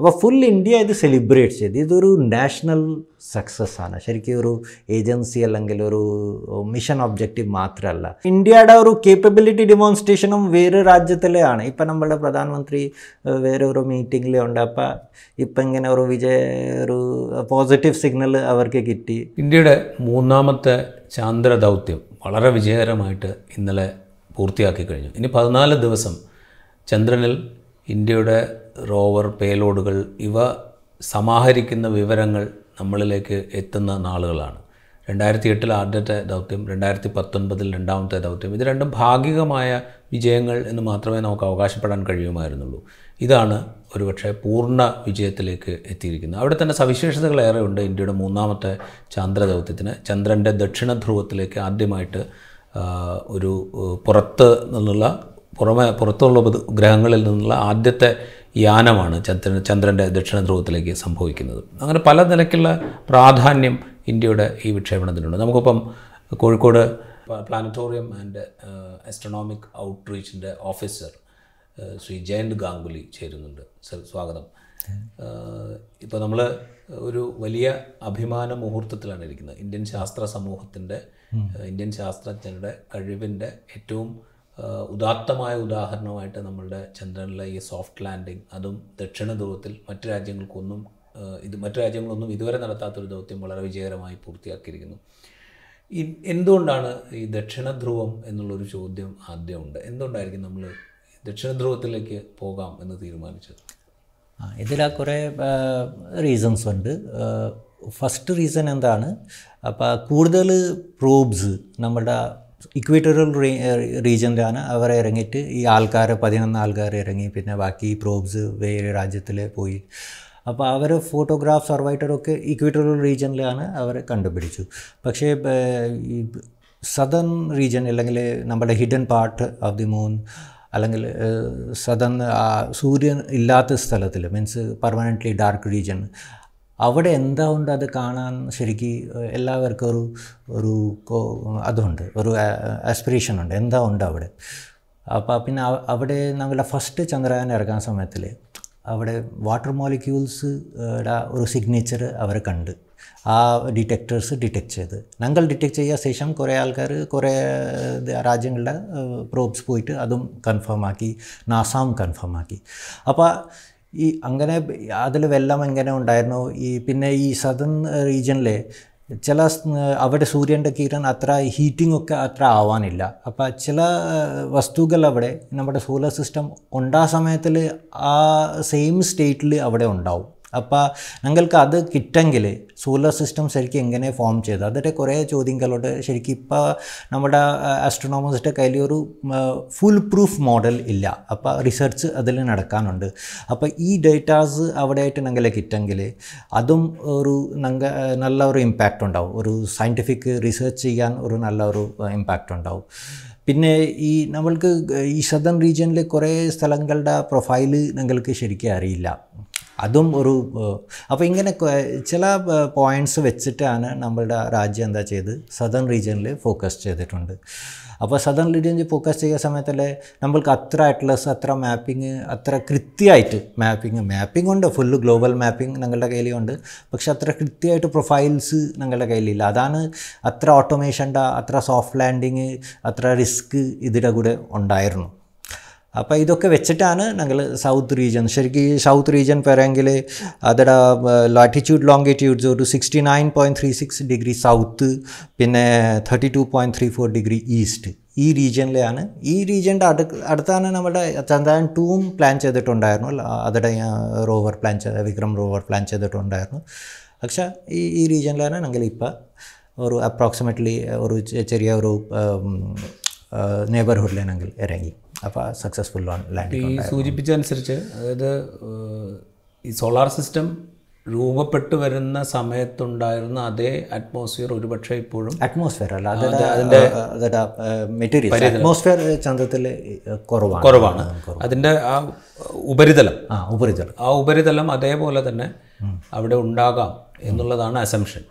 അപ്പോൾ full India ഇത് celebrate ചെയ്ത്. ഇതൊരു നാഷണൽ സക്സസ് ആണ്. ശരിക്കും ഒരു ഏജൻസി അല്ലെങ്കിൽ ഒരു മിഷൻ ഒബ്ജക്റ്റീവ് മാത്രമല്ല. ഇന്ത്യയുടെ ഒരു കേപ്പബിലിറ്റി ഡെമോൺസ്ട്രേഷനും വേറെ രാജ്യത്തിലെയാണ്. ഇപ്പം നമ്മുടെ പ്രധാനമന്ത്രി വേറെ ഒരു മീറ്റിങ്ങിൽ ഉണ്ട്. അപ്പം ഇപ്പം ഇങ്ങനെ ഒരു വിജയ ഒരു പോസിറ്റീവ് സിഗ്നൽ അവർക്ക് കിട്ടി. ഇന്ത്യയുടെ മൂന്നാമത്തെ ചാന്ദ്ര ദൗത്യം വളരെ വിജയകരമായിട്ട് ഇന്നലെ പൂർത്തിയാക്കി കഴിഞ്ഞു. ഇനി പതിനാല് ദിവസം ചന്ദ്രനിൽ ഇന്ത്യയുടെ റോവർ പേലോഡുകൾ ഇവ സമാഹരിക്കുന്ന വിവരങ്ങൾ നമ്മളിലേക്ക് എത്തുന്ന നാളുകളാണ്. രണ്ടായിരത്തി എട്ടിൽ ആദ്യത്തെ ദൗത്യം രണ്ടായിരത്തി പത്തൊൻപതിൽ രണ്ടാമത്തെ ദൗത്യം ഇത് രണ്ടും ഭാഗികമായ വിജയങ്ങൾ എന്ന് മാത്രമേ നമുക്ക് അവകാശപ്പെടാൻ കഴിയുമായിരുന്നുള്ളൂ. ഇതാണ് ഒരുപക്ഷെ പൂർണ വിജയത്തിലേക്ക് എത്തിയിരിക്കുന്നത്. അവിടെ തന്നെ സവിശേഷതകൾ ഏറെ ഉണ്ട് ഇന്ത്യയുടെ മൂന്നാമത്തെ ചന്ദ്ര ദൗത്യത്തിന്. ചന്ദ്രന്റെ ദക്ഷിണ ധ്രുവത്തിലേക്ക് ആദ്യമായിട്ട് ഒരു പുറത്ത് നിന്നുള്ള പുറമെ പുറത്തുള്ള ഗ്രഹങ്ങളിൽ നിന്നുള്ള ആദ്യത്തെ യാനമാണ് ചന്ദ്രൻ ചന്ദ്രന്റെ ദക്ഷിണ ധ്രുവത്തിലേക്ക് സംഭവിക്കുന്നത്. അങ്ങനെ പല നിലയ്ക്കുള്ള പ്രാധാന്യം ഇന്ത്യയുടെ ഈ വിക്ഷേപണത്തിനുണ്ട്. നമുക്കിപ്പം കോഴിക്കോട് പ്ലാനറ്റോറിയം ആൻഡ് ആസ്ട്രോണോമിക് ഔട്ട്റീച്ചിന്റെ ഓഫീസർ ശ്രീ ജയന്ത് ഗാംഗുലി ചേരുന്നുണ്ട്. സർ സ്വാഗതം. ഇപ്പോൾ നമ്മൾ ഒരു വലിയ അഭിമാന മുഹൂർത്തത്തിലാണ് ഇരിക്കുന്നത്. ഇന്ത്യൻ ശാസ്ത്ര സമൂഹത്തിന്റെ ഇന്ത്യൻ ശാസ്ത്രജ്ഞരുടെ കഴിവിന്റെ ഏറ്റവും ഉദാത്തമായ ഉദാഹരണമായിട്ട് നമ്മളുടെ ചന്ദ്രനിലെ ഈ സോഫ്റ്റ് ലാൻഡിങ് അതും ദക്ഷിണ ധ്രുവത്തിൽ മറ്റു രാജ്യങ്ങൾക്കൊന്നും ഇത് മറ്റു രാജ്യങ്ങളൊന്നും ഇതുവരെ നടത്താത്തൊരു ദൗത്യം വളരെ വിജയകരമായി പൂർത്തിയാക്കിയിരിക്കുന്നു. എന്തുകൊണ്ടാണ് ഈ ദക്ഷിണ ധ്രുവം എന്നുള്ളൊരു ചോദ്യം ആദ്യമുണ്ട്? എന്തുകൊണ്ടായിരിക്കും നമ്മൾ ദക്ഷിണ ധ്രുവത്തിലേക്ക് പോകാം എന്ന് തീരുമാനിച്ചത്? ഇതിൽ കുറേ റീസൺസ് ഉണ്ട്. ഫസ്റ്റ് റീസൺ എന്താണ്? അപ്പോൾ കൂടുതൽ പ്രൂബ്സ് നമ്മുടെ ഇക്വേറ്ററൽ റീജിയനിലാണ് അവർ ഇറങ്ങിയിട്ട് ഈ ആൾക്കാർ പതിനൊന്ന് ആൾക്കാർ ഇറങ്ങി പിന്നെ ബാക്കി പ്രോബ്സ് വേറെ രാജ്യത്തിൽ പോയി. അപ്പോൾ അവർ ഫോട്ടോഗ്രാഫ് സർവൈറ്ററൊക്കെ ഇക്വേറ്ററൽ റീജിയനിലാണ് അവർ കണ്ടുപിടിച്ചു. പക്ഷേ ഈ സദൺ റീജൻ അല്ലെങ്കിൽ നമ്മുടെ hidden part of the moon അല്ലെങ്കിൽ സദൺ സൂര്യൻ ഇല്ലാത്ത സ്ഥലത്തിൽ മീൻസ് പെർമനന്റ്ലി ഡാർക്ക് റീജൻ അവിടെ എന്താ ഉണ്ട് അത് കാണാൻ ശരിക്ക് എല്ലാവർക്കും ഒരു ഒരു അതുണ്ട് ഒരു ആസ്പിറേഷൻ ഉണ്ട്. എന്താ ഉണ്ട് അവിടെ? അപ്പോൾ പിന്നെ അവിടെ ഞങ്ങളുടെ ഫസ്റ്റ് ചന്ദ്രയാൻ ഇറങ്ങാൻ സമയത്തിൽ അവിടെ വാട്ടർ മോളിക്യൂൾസ് ഒരു സിഗ്നേച്ചർ അവർ കണ്ട്. ആ ഡിറ്റക്ടേഴ്സ് ഡിറ്റക്ട് ചെയ്ത്. ഞങ്ങൾ ഡിറ്റക്ട് ചെയ്യാൻ ശേഷം കുറേ ആൾക്കാർ കുറേ രാജ്യങ്ങളുടെ പ്രോബ്സ് പോയിട്ട് അതും കൺഫേം ആക്കി നാസാം കൺഫേം ആക്കി. അപ്പോൾ ഈ അങ്ങനെ അതിൽ വെള്ളം എങ്ങനെ ഉണ്ടായിരുന്നു? ഈ പിന്നെ ഈ സദൺ റീജിയനിലെ ചില അവിടെ സൂര്യന്റെ കിരൺ അത്ര ഹീറ്റിംഗ് ഒക്കെ അത്ര ആവാനില്ല. അപ്പോൾ ചില വസ്തുക്കൾ അവിടെ നമ്മുടെ സോളർ സിസ്റ്റം ഉണ്ടാ സമയത്തിൽ ആ സെയിം സ്റ്റേറ്റിൽ അവിടെ ഉണ്ടാവും. അപ്പോൾ ഞങ്ങൾക്ക് അത് കിട്ടെങ്കിൽ സോളർ സിസ്റ്റം ശരിക്കും എങ്ങനെ ഫോം ചെയ്തു അതിന്റെ കുറേ ചോദ്യങ്ങളുണ്ട്. ശരിക്കും ഇപ്പോൾ നമ്മുടെ ആസ്ട്രോണോമേഴ്സിന്റെ കയ്യിൽ ഒരു ഫുൾ പ്രൂഫ് മോഡൽ ഇല്ല. അപ്പോൾ റിസർച്ച് അതിൽ നടക്കാനുണ്ട്. അപ്പോൾ ഈ ഡേറ്റാസ് അവിടെയായിട്ട് ഞങ്ങളെ കിട്ടെങ്കിൽ അതും ഒരു ഞങ്ങൾ നല്ല ഒരു ഇമ്പാക്റ്റ് ഉണ്ടാവും. ഒരു സയന്റിഫിക് റിസർച്ച് ചെയ്യാൻ ഒരു നല്ല ഒരു ഇമ്പാക്റ്റ് ഉണ്ടാവും. പിന്നെ ഈ നമ്മൾക്ക് ഈ സദൺ റീജിയനിൽ കുറേ സ്ഥലങ്ങളുടെ പ്രൊഫൈൽ ഞങ്ങൾക്ക് ശരിക്കും അറിയില്ല. അതും ഒരു അപ്പോൾ ഇങ്ങനെ ചില പോയിന്റ്സ് വെച്ചിട്ടാണ് നമ്മളുടെ രാജ്യം എന്താ ചെയ്ത് സദൺ റീജിയനിൽ ഫോക്കസ് ചെയ്തിട്ടുണ്ട്. അപ്പോൾ സദൺ റീജിയനിൽ ഫോക്കസ് ചെയ്യുന്ന സമയത്തല്ലേ നമ്മൾക്ക് അത്ര അറ്റ്ലസ് അത്ര മാപ്പിംഗ് അത്ര കൃത്യമായിട്ട് മാപ്പിംഗ് മാപ്പിംഗ് ഉണ്ട്. ഫുള്ള് ഗ്ലോബൽ മാപ്പിംഗ് ഞങ്ങളുടെ കയ്യിലുണ്ട്. പക്ഷെ അത്ര കൃത്യമായിട്ട് പ്രൊഫൈൽസ് ഞങ്ങളുടെ കയ്യിലില്ല. അതാണ് അത്ര ഓട്ടോമേഷന്റെ അത്ര സോഫ്റ്റ് ലാൻഡിങ് അത്ര റിസ്ക് ഇതിന്റെ കൂടെ ഉണ്ടായിരുന്നു. അപ്പോൾ ഇതൊക്കെ വെച്ചിട്ടാണ് ഞങ്ങൾ സൗത്ത് റീജിയൻ ശരിക്കും ഈ സൗത്ത് റീജിയൻ പറയുമെങ്കിൽ അതിടെ ലാറ്റിറ്റ്യൂഡ് ലോങ്കിറ്റ്യൂഡ്സ് ഒരു sixty nine point three six degree south പിന്നെ thirty two point three four degree east ഈ റീജിയനിലെയാണ് ഈ റീജിയന്റെ അടു അടുത്താണ് നമ്മുടെ ചന്ദ്രയാൻ ടൂവും പ്ലാൻ ചെയ്തിട്ടുണ്ടായിരുന്നു അതിടെ റോവർ പ്ലാൻ ചെയ്ത വിക്രം റോവർ പ്ലാൻ ചെയ്തിട്ടുണ്ടായിരുന്നു. പക്ഷേ ഈ ഈ റീജിയനിലാണ് ഞങ്ങൾ ഇപ്പോൾ ഒരു അപ്രോക്സിമേറ്റ്ലി ഒരു ചെറിയ ഒരു നെയ്ബർഹുഡിൽ ഞങ്ങൾ ഇറങ്ങി. അപ്പോൾ സക്സസ്ഫുൾ ലാൻഡ് ഈ സൂചിപ്പിച്ച അനുസരിച്ച് അതായത് ഈ സോളാർ സിസ്റ്റം രൂപപ്പെട്ടു വരുന്ന സമയത്തുണ്ടായിരുന്ന അതേ അറ്റ്മോസ്ഫിയർ ഒരുപക്ഷെ ഇപ്പോഴും അറ്റ്മോസ്ഫിയർ അല്ല അതിന്റെ അതിന്റെ മെറ്റീരിയൽ അറ്റ്മോസ്ഫിയർ ചന്ദ്രത്തിൽ കുറവാണ്. കുറവാണ്. അതിന്റെ ആ ഉപരിതലം. ആ ഉപരിതലം. ആ ഉപരിതലം അതേപോലെ തന്നെ അവിടെ ഉണ്ടാകാം. എന്നുള്ളതാണ് അസംഷൻ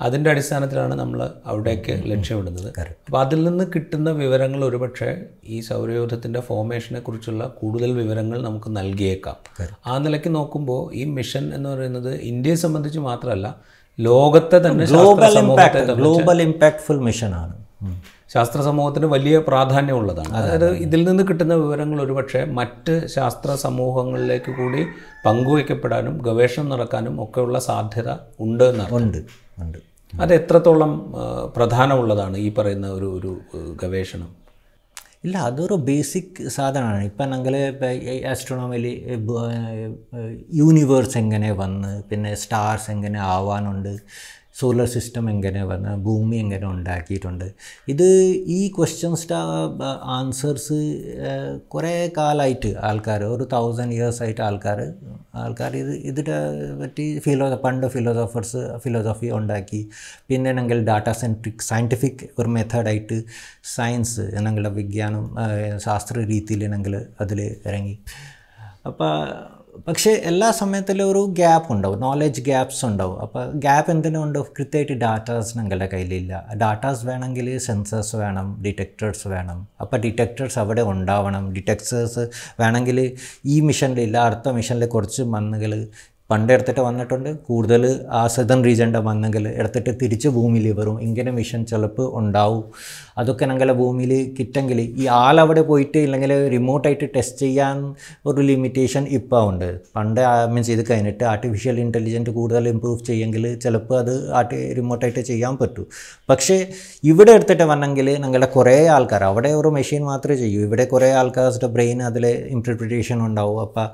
അതിന്റെ അടിസ്ഥാനത്തിലാണ് നമ്മൾ അവിടേക്ക് ലക്ഷ്യമിടുന്നത്. അപ്പോൾ അതിൽ നിന്ന് കിട്ടുന്ന വിവരങ്ങൾ ഒരുപക്ഷെ ഈ സൗരയൂഥത്തിന്റെ ഫോർമേഷനെ കുറിച്ചുള്ള കൂടുതൽ വിവരങ്ങൾ നമുക്ക് നൽകിയേക്കാം. ആ നിലയ്ക്ക് നോക്കുമ്പോൾ ഈ മിഷൻ എന്ന് പറയുന്നത് ഇന്ത്യയെ സംബന്ധിച്ച് മാത്രമല്ല ലോകത്തെ തന്നെ ഗ്ലോബൽ ഗ്ലോബൽ ഇമ്പാക്ട്ഫുൾ മിഷനാണ് ശാസ്ത്ര സമൂഹത്തിന് വലിയ പ്രാധാന്യമുള്ളതാണ്. അതായത് ഇതിൽ നിന്ന് കിട്ടുന്ന വിവരങ്ങൾ ഒരുപക്ഷെ മറ്റ് ശാസ്ത്ര സമൂഹങ്ങളിലേക്ക് കൂടി പങ്കുവയ്ക്കപ്പെടാനും ഗവേഷണം നടക്കാനും ഒക്കെയുള്ള സാധ്യത ഉണ്ട് എന്നാണ് ഉണ്ട് ഉണ്ട്. അത് എത്രത്തോളം പ്രധാനമുള്ളതാണ് ഈ പറയുന്ന ഒരു ഒരു ഗവേഷണം? ഇല്ല അതൊരു ബേസിക് സാധനമാണ്. ഇപ്പം ഞങ്ങൾ ആസ്ട്രോണോമിയിൽ യൂണിവേഴ്സ് എങ്ങനെ വന്ന് പിന്നെ സ്റ്റാർസ് എങ്ങനെ ആവാനുണ്ട് സോളർ സിസ്റ്റം എങ്ങനെ വന്ന് ഭൂമി എങ്ങനെ ഉണ്ടാക്കിയിട്ടുണ്ട്. ഇത് ഈ ക്വസ്റ്റ്യൻസിന്റെ ആൻസേഴ്സ് കുറേ കാലമായിട്ട് ആൾക്കാർ ഒരു തൗസൻഡ് ഇയേഴ്സ് ആയിട്ട് ആൾക്കാർ ആൾക്കാർ ഇത് ഇതിനെ പറ്റി ഫിലോ പണ്ട് ഫിലോസോഫേഴ്സ് ഫിലോസഫി ഉണ്ടാക്കി. പിന്നെ ഞങ്ങൾ ഡാറ്റാ സെൻട്രിക് സയന്റിഫിക് ഒരു മെത്തേഡായിട്ട് സയൻസ് ഞങ്ങളുടെ വിജ്ഞാനം ശാസ്ത്ര രീതിയിൽ ഞങ്ങൾ അതിൽ ഇറങ്ങി. അപ്പോൾ പക്ഷേ എല്ലാ സമയത്തിലും ഒരു ഗ്യാപ്പ് ഉണ്ടാവും. നോളജ് ഗ്യാപ്സ് ഉണ്ടാവും. അപ്പോൾ ഗ്യാപ്പ് എന്തിനുണ്ട്? കൃത്യമായിട്ട് ഡാറ്റാസ് ഞങ്ങളുടെ കയ്യിലില്ല. ഡാറ്റാസ് വേണമെങ്കിൽ സെൻസേഴ്സ് വേണം ഡിറ്റക്ടേഴ്സ് വേണം. അപ്പോൾ ഡിറ്റക്ടേഴ്സ് അവിടെ ഉണ്ടാവണം. ഡിറ്റക്ടേഴ്സ് വേണമെങ്കിൽ ഈ മിഷനിലില്ല അടുത്ത മിഷനിൽ കുറച്ച് മണ്ണുകൾ പണ്ട് എടുത്തിട്ട് വന്നിട്ടുണ്ട്. കൂടുതൽ ആ സദൺ റീജന്റെ വന്നെങ്കിൽ എടുത്തിട്ട് തിരിച്ച് ഭൂമിയിൽ വരും ഇങ്ങനെ മിഷൻ ചിലപ്പോൾ ഉണ്ടാവും. അതൊക്കെ ഞങ്ങളെ ഭൂമിയിൽ കിട്ടെങ്കിൽ ഈ ആളവിടെ പോയിട്ട് ഇല്ലെങ്കിൽ റിമോട്ടായിട്ട് ടെസ്റ്റ് ചെയ്യാൻ ഒരു ലിമിറ്റേഷൻ ഇപ്പോൾ ഉണ്ട്. പണ്ട് മീൻസ് ഇത് കഴിഞ്ഞിട്ട് ആർട്ടിഫിഷ്യൽ ഇന്റലിജന്റ് കൂടുതൽ ഇമ്പ്രൂവ് ചെയ്യുമെങ്കിൽ ചിലപ്പോൾ അത് ആർട്ടി റിമോട്ടായിട്ട് ചെയ്യാൻ പറ്റും. പക്ഷേ ഇവിടെ എടുത്തിട്ട് വന്നെങ്കിൽ ഞങ്ങളുടെ കുറേ ആൾക്കാർ അവിടെ ഒരു മെഷീൻ മാത്രമേ ചെയ്യൂ. ഇവിടെ കുറേ ആൾക്കാരുടെ ബ്രെയിൻ അതിൽ ഇന്റർപ്രിറ്റേഷൻ ഉണ്ടാവും. അപ്പോൾ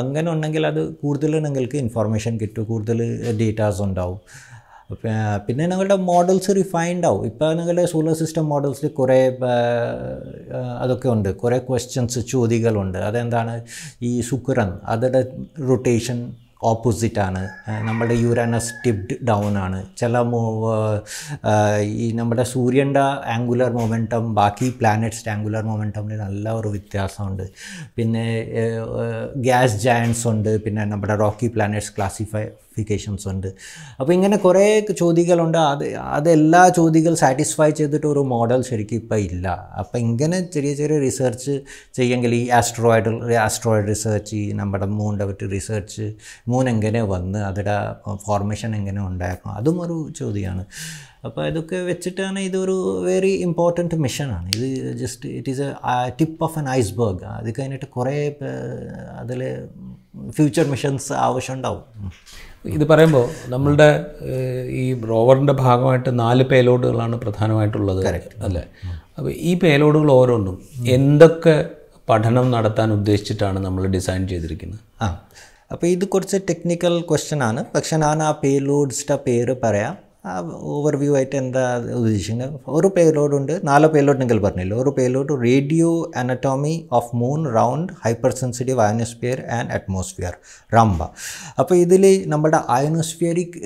അങ്ങനെ ഉണ്ടെങ്കിൽ അത് കൂടുതൽ നിങ്ങൾക്ക് ഇൻഫർമേഷൻ കിട്ടും കൂടുതൽ ഡേറ്റാസ് ഉണ്ടാവും. പിന്നെ നിങ്ങളുടെ മോഡൽസ് റിഫൈൻഡ് ആവും. ഇപ്പോൾ നിങ്ങളുടെ സോളർ സിസ്റ്റം മോഡൽസിൽ കുറേ അതൊക്കെ ഉണ്ട്. കുറേ ക്വസ്റ്റ്യൻസ് ചോദ്യങ്ങളുണ്ട്. അതെന്താണ്? ഈ ശുക്രൻ അതിന്റെ റൊട്ടേഷൻ ഓപ്പോസിറ്റാണ് നമ്മുടെ യുരാനസ് ടിപ്ഡ് ഡൗൺ ആണ്. ചില ഈ നമ്മുടെ സൂര്യന്റെ ആംഗുലർ മൊമെന്റം ബാക്കി പ്ലാനറ്റ്സിന്റെ ആംഗുലർ മൊമെന്റമിൽ നല്ല ഒരു വ്യത്യാസമുണ്ട്. പിന്നെ ഗ്യാസ് ജയൻസ് ഉണ്ട്. പിന്നെ നമ്മുടെ റോക്കി പ്ലാനറ്റ്സ് ക്ലാസിഫിക്കേഷൻസ് ഉണ്ട്. അപ്പോൾ ഇങ്ങനെ കുറേ ചോദ്യങ്ങളുണ്ട്. അത് അതെല്ലാ ചോദ്യങ്ങൾ സാറ്റിസ്ഫൈ ചെയ്തിട്ട് ഒരു മോഡൽ ശരിക്കും ഇപ്പോൾ ഇല്ല. അപ്പോൾ ഇങ്ങനെ ചെറിയ ചെറിയ റിസർച്ച് ചെയ്യെങ്കിൽ ഈ ആസ്ട്രോയിഡ് ആസ്ട്രോയിഡ് റിസർച്ച് ഈ നമ്മുടെ മൂണിന്റെ പറ്റി റിസർച്ച് മൂൺ എങ്ങനെ വന്ന് അതിന്റെ ഫോർമേഷൻ എങ്ങനെ ഉണ്ടായിരുന്നു? അതും ഒരു ചോദ്യമാണ് അപ്പോൾ ഇതൊക്കെ വെച്ചിട്ടാണ് ഇതൊരു വെരി ഇമ്പോർട്ടന്റ് മിഷനാണ് ഇത് just it is a tip of an iceberg അത് കഴിഞ്ഞിട്ട് കുറേ അതിൽ ഫ്യൂച്ചർ മിഷൻസ് ആവശ്യമുണ്ടാവും ഇത് പറയുമ്പോൾ നമ്മളുടെ ഈ റോവറിന്റെ ഭാഗമായിട്ട് നാല് പേലോഡുകളാണ് പ്രധാനമായിട്ടുള്ളത്. അല്ലേ? അപ്പോൾ ഈ പേലോഡുകൾ ഓരോന്നും എന്തൊക്കെ പഠനം നടത്താൻ ഉദ്ദേശിച്ചിട്ടാണ് നമ്മൾ ഡിസൈൻ ചെയ്തിരിക്കുന്നത്? ആ. അപ്പോൾ ഇത് കുറച്ച് ടെക്നിക്കൽ ക്വസ്റ്റ്യൻ ആണ്. പക്ഷെ ഞാൻ ആ പേലോഡ്സിന്റെ പേര് പറയാം. ആ ഓവർവ്യൂ ആയിട്ട് എന്താ ഉദ്ദേശിക്കുന്നത്? ഒരു പേലോഡ് ഉണ്ട്. നാല് പേലോഡ് നിങ്ങൾ പറഞ്ഞില്ല? ഒരു payload radio anatomy of moon round hyper sensitive ionosphere and atmosphere Rambha അപ്പോൾ ഇതിൽ നമ്മുടെ അയനോസ്ഫിയറിക്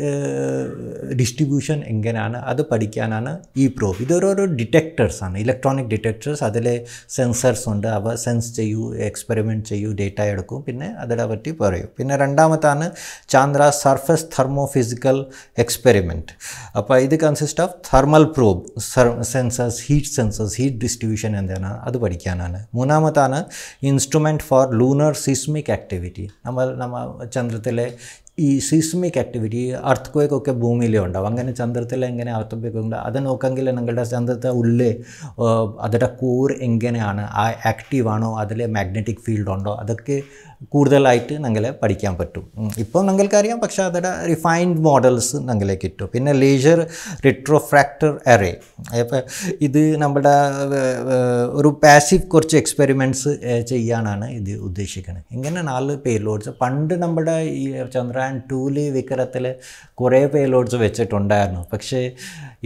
ഡിസ്ട്രിബ്യൂഷൻ എങ്ങനെയാണ്? അത് പഠിക്കാനാണ് ഈ പ്രോബ് ഇതൊരോരോ ഡിറ്റക്ടേഴ്സാണ് ഇലക്ട്രോണിക് ഡിറ്റക്ടേഴ്സ് അതിൽ സെൻസേഴ്സ് ഉണ്ട്. അവ സെൻസ് ചെയ്യൂ എക്സ്പെരിമെന്റ് ചെയ്യൂ ഡേറ്റ എടുക്കും. പിന്നെ അതിനെ പറ്റി പറയും. പിന്നെ രണ്ടാമത്താണ് ചാന്ദ്ര സർഫസ് തെർമോ ഫിസിക്കൽ എക്സ്പെരിമെന്റ് അപ്പോൾ ഇത് consist of thermal probe sensors heat sensors heat distribution എന്താണ്? അത് പഠിക്കാനാണ്. മൂന്നാമത്താണ് instrument for lunar seismic activity നമ്മൾ നമ്മൾ ചന്ദ്രത്തിലെ ഈ സീസ്മിക് ആക്ടിവിറ്റി അർത്ത് ക്വേക്ക് ഒക്കെ ഭൂമിയിലേ ഉണ്ടാവും. അങ്ങനെ ചന്ദ്രത്തിൽ എങ്ങനെ അർത്ത് ക്വേക്ക് ഉണ്ട് അത് നോക്കെങ്കിൽ നിങ്ങളുടെ ചന്ദ്രത്തെ ഉള്ളിൽ അതിന്റെ കൂർ എങ്ങനെയാണ് ആ ആക്റ്റീവാണോ അതിൽ മാഗ്നറ്റിക് ഫീൽഡ് ഉണ്ടോ അതൊക്കെ കൂടുതലായിട്ട് ഞങ്ങളെ പഠിക്കാൻ പറ്റും. ഇപ്പോൾ ഞങ്ങൾക്കറിയാം പക്ഷേ അതിന്റെ റിഫൈൻഡ് മോഡൽസ് ഞങ്ങളെ കിട്ടും പിന്നെ ലേജർ റിട്രോഫ്രാക്ടർ എറേ ഇത് നമ്മുടെ ഒരു പാസീവ് കുറച്ച് എക്സ്പെരിമെന്റ്സ് ചെയ്യാനാണ് ഇത് ഉദ്ദേശിക്കുന്നത് ഇങ്ങനെ നാല് പേലോഡ്സ് പണ്ട് നമ്മുടെ ഈ ചന്ദ്രയാൻ ടൂലി വിക്രത്തിൽ കുറേ പേലോഡ്സ് വെച്ചിട്ടുണ്ടായിരുന്നു. പക്ഷേ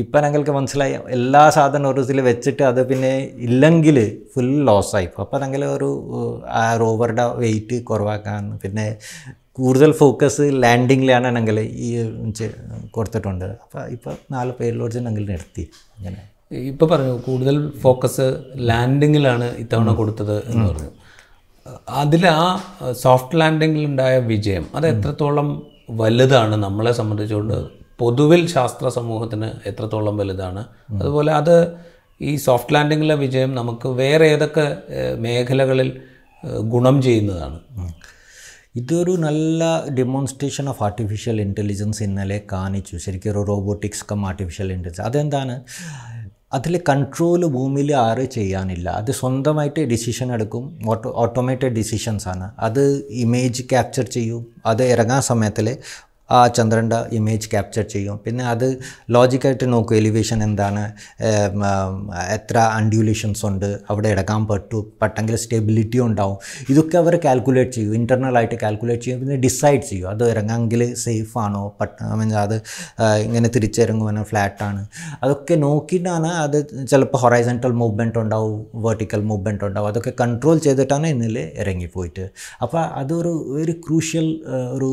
ഇപ്പം ഞങ്ങൾക്ക് മനസ്സിലായി എല്ലാ സാധനവും ഒരു ഇതിൽ വെച്ചിട്ട് അത് പിന്നെ ഇല്ലെങ്കിൽ ഫുൾ ലോസായി അപ്പോൾ ഞങ്ങൾ ഒരു ആ റോവറുടെ വെയിറ്റ് കുറവാക്കാൻ പിന്നെ കൂടുതൽ ഫോക്കസ് ലാൻഡിങ്ങിലാണ് ഞങ്ങൾ ഈ കൊടുത്തിട്ടുണ്ട്. അപ്പോൾ ഇപ്പോൾ നാല് പേലോഡ്സ് ഞങ്ങൾ നിർത്തി. അങ്ങനെ. ഇപ്പോൾ പറഞ്ഞു കൂടുതൽ ഫോക്കസ് ലാൻഡിങ്ങിലാണ് ഇത്തവണ കൊടുത്തത് എന്ന് പറഞ്ഞു. അതിൽ ആ സോഫ്റ്റ് ലാൻഡിങ്ങിലുണ്ടായ വിജയം അത് എത്രത്തോളം വലുതാണ് നമ്മളെ സംബന്ധിച്ചുകൊണ്ട് പൊതുവിൽ ശാസ്ത്ര സമൂഹത്തിന് എത്രത്തോളം വലുതാണ്. അതുപോലെ അത് ഈ സോഫ്റ്റ് ലാൻഡിങ്ങിലെ വിജയം നമുക്ക് വേറെ ഏതൊക്കെ മേഖലകളിൽ ഗുണം ചെയ്യുന്നതാണ്. ഇതൊരു നല്ല ഡെമോൺസ്ട്രേഷൻ ഓഫ് ആർട്ടിഫിഷ്യൽ ഇന്റലിജൻസ് ഇന്നലെ കാണിച്ചു. ശരിക്കും ഒരു റോബോട്ടിക്സ് കം ആർട്ടിഫിഷ്യൽ ഇന്റലിജൻസ് അതെന്താണ്? അതിൽ കൺട്രോൾ ഭൂമിയിൽ ആറ് ചെയ്യാനില്ല. അത് സ്വന്തമായിട്ട് ഡിസിഷൻ എടുക്കും. ഓട്ടോ ഓട്ടോമേറ്റഡ് ഡിസിഷൻസാണ് അത് ഇമേജ് ക്യാപ്ചർ ചെയ്യും. അത് ഇറങ്ങാൻ സമയത്തിൽ ആ ചന്ദ്രന്റെ ഇമേജ് ക്യാപ്ചർ ചെയ്യും. പിന്നെ അത് ലോജിക്കായിട്ട് നോക്കും എലിവേഷൻ എന്താണ്? എത്ര അൺഡ്യൂലേഷൻസ് ഉണ്ട്? അവിടെ ഇടക്കാൻ പറ്റൂ പട്ടെങ്കിൽ സ്റ്റെബിലിറ്റി ഉണ്ടാവും. ഇതൊക്കെ അവർ കാൽക്കുലേറ്റ് ചെയ്യും ഇന്റർണലായിട്ട് കാൽക്കുലേറ്റ് ചെയ്യും പിന്നെ ഡിസൈഡ് ചെയ്യും. അത് ഇറങ്ങാമെങ്കിൽ സേഫ് ആണോ? പട്ട അത് ഇങ്ങനെ തിരിച്ചിറങ്ങുവാനോ? ഫ്ലാറ്റാണ് അതൊക്കെ നോക്കിയിട്ടാണ് അത് ചിലപ്പോൾ ഹൊറൈസന്റൽ മൂവ്മെന്റ് ഉണ്ടാവും വെർട്ടിക്കൽ മൂവ്മെന്റ് ഉണ്ടാവും. അതൊക്കെ കൺട്രോൾ ചെയ്തിട്ടാണ് ഇന്നലെ ഇറങ്ങിപ്പോയിട്ട്. അപ്പോൾ അതൊരു ഒരു ക്രൂഷ്യൽ ഒരു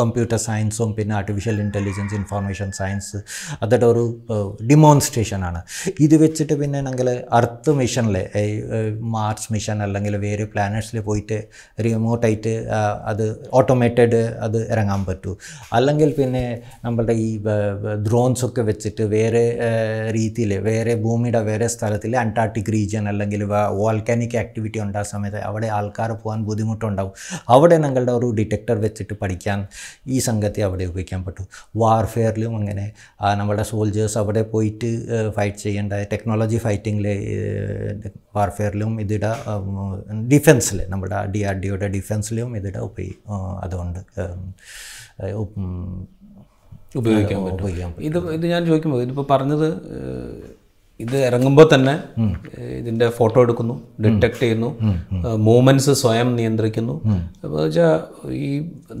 കമ്പ്യൂട്ടർ സയൻസും പിന്നെ ആർട്ടിഫിഷ്യൽ ഇന്റലിജൻസ് ഇൻഫർമേഷൻ സയൻസ് അതിന്റെ ഒരു ഡിമോൺസ്ട്രേഷനാണ് ഇത് വെച്ചിട്ട് പിന്നെ ഞങ്ങൾ അർത്ത് മിഷനിലെ മാർസ് മിഷൻ അല്ലെങ്കിൽ വേറെ പ്ലാനറ്റ്സിൽ പോയിട്ട് റിമോട്ടായിട്ട് അത് ഓട്ടോമേറ്റഡ് അത് ഇറങ്ങാൻ പറ്റൂ. അല്ലെങ്കിൽ പിന്നെ നമ്മളുടെ ഈ ഡ്രോൺസ് ഒക്കെ വെച്ചിട്ട് വേറെ രീതിയിൽ വേറെ ഭൂമിയുടെ വേറെ സ്ഥലത്തിൽ അന്റാർട്ടിക് റീജിയൻ അല്ലെങ്കിൽ വോൾക്കാനിക് ആക്ടിവിറ്റി ഉണ്ടാകുന്ന സമയത്ത് അവിടെ ആൾക്കാർ പോകാൻ ബുദ്ധിമുട്ടുണ്ടാവും. അവിടെ ഞങ്ങളുടെ ഒരു ഡിറ്റക്ടർ വെച്ചിട്ട് പഠിക്കാൻ ഈ സംഘത്തെ അവിടെ ഉപയോഗിക്കാൻ പറ്റും. വാർഫെയറിലും അങ്ങനെ നമ്മുടെ സോൾജേഴ്സ് അവിടെ പോയിട്ട് ഫൈറ്റ് ചെയ്യേണ്ട ടെക്നോളജി ഫൈറ്റിങ്ങിൽ വാർഫെയറിലും ഇതിടെ ഡിഫെൻസിൽ നമ്മുടെ ഡി ആർ ഡിയുടെ ഡിഫെൻസിലും ഇതിടെ ഉപയോഗി അതുകൊണ്ട് ഉപയോഗിക്കാൻ പറ്റും. ഇത് ഇത് ഞാൻ ചോദിക്കുമ്പോൾ ഇതിപ്പോൾ പറഞ്ഞത് ഇത് ഇറങ്ങുമ്പോൾ തന്നെ ഇതിന്റെ ഇതിന്റെ ഫോട്ടോ എടുക്കുന്നു ഡിറ്റക്ട് ചെയ്യുന്നു മൂവ്മെന്റ്സ് സ്വയം നിയന്ത്രിക്കുന്നു. അപ്പോൾ വെച്ചാൽ ഈ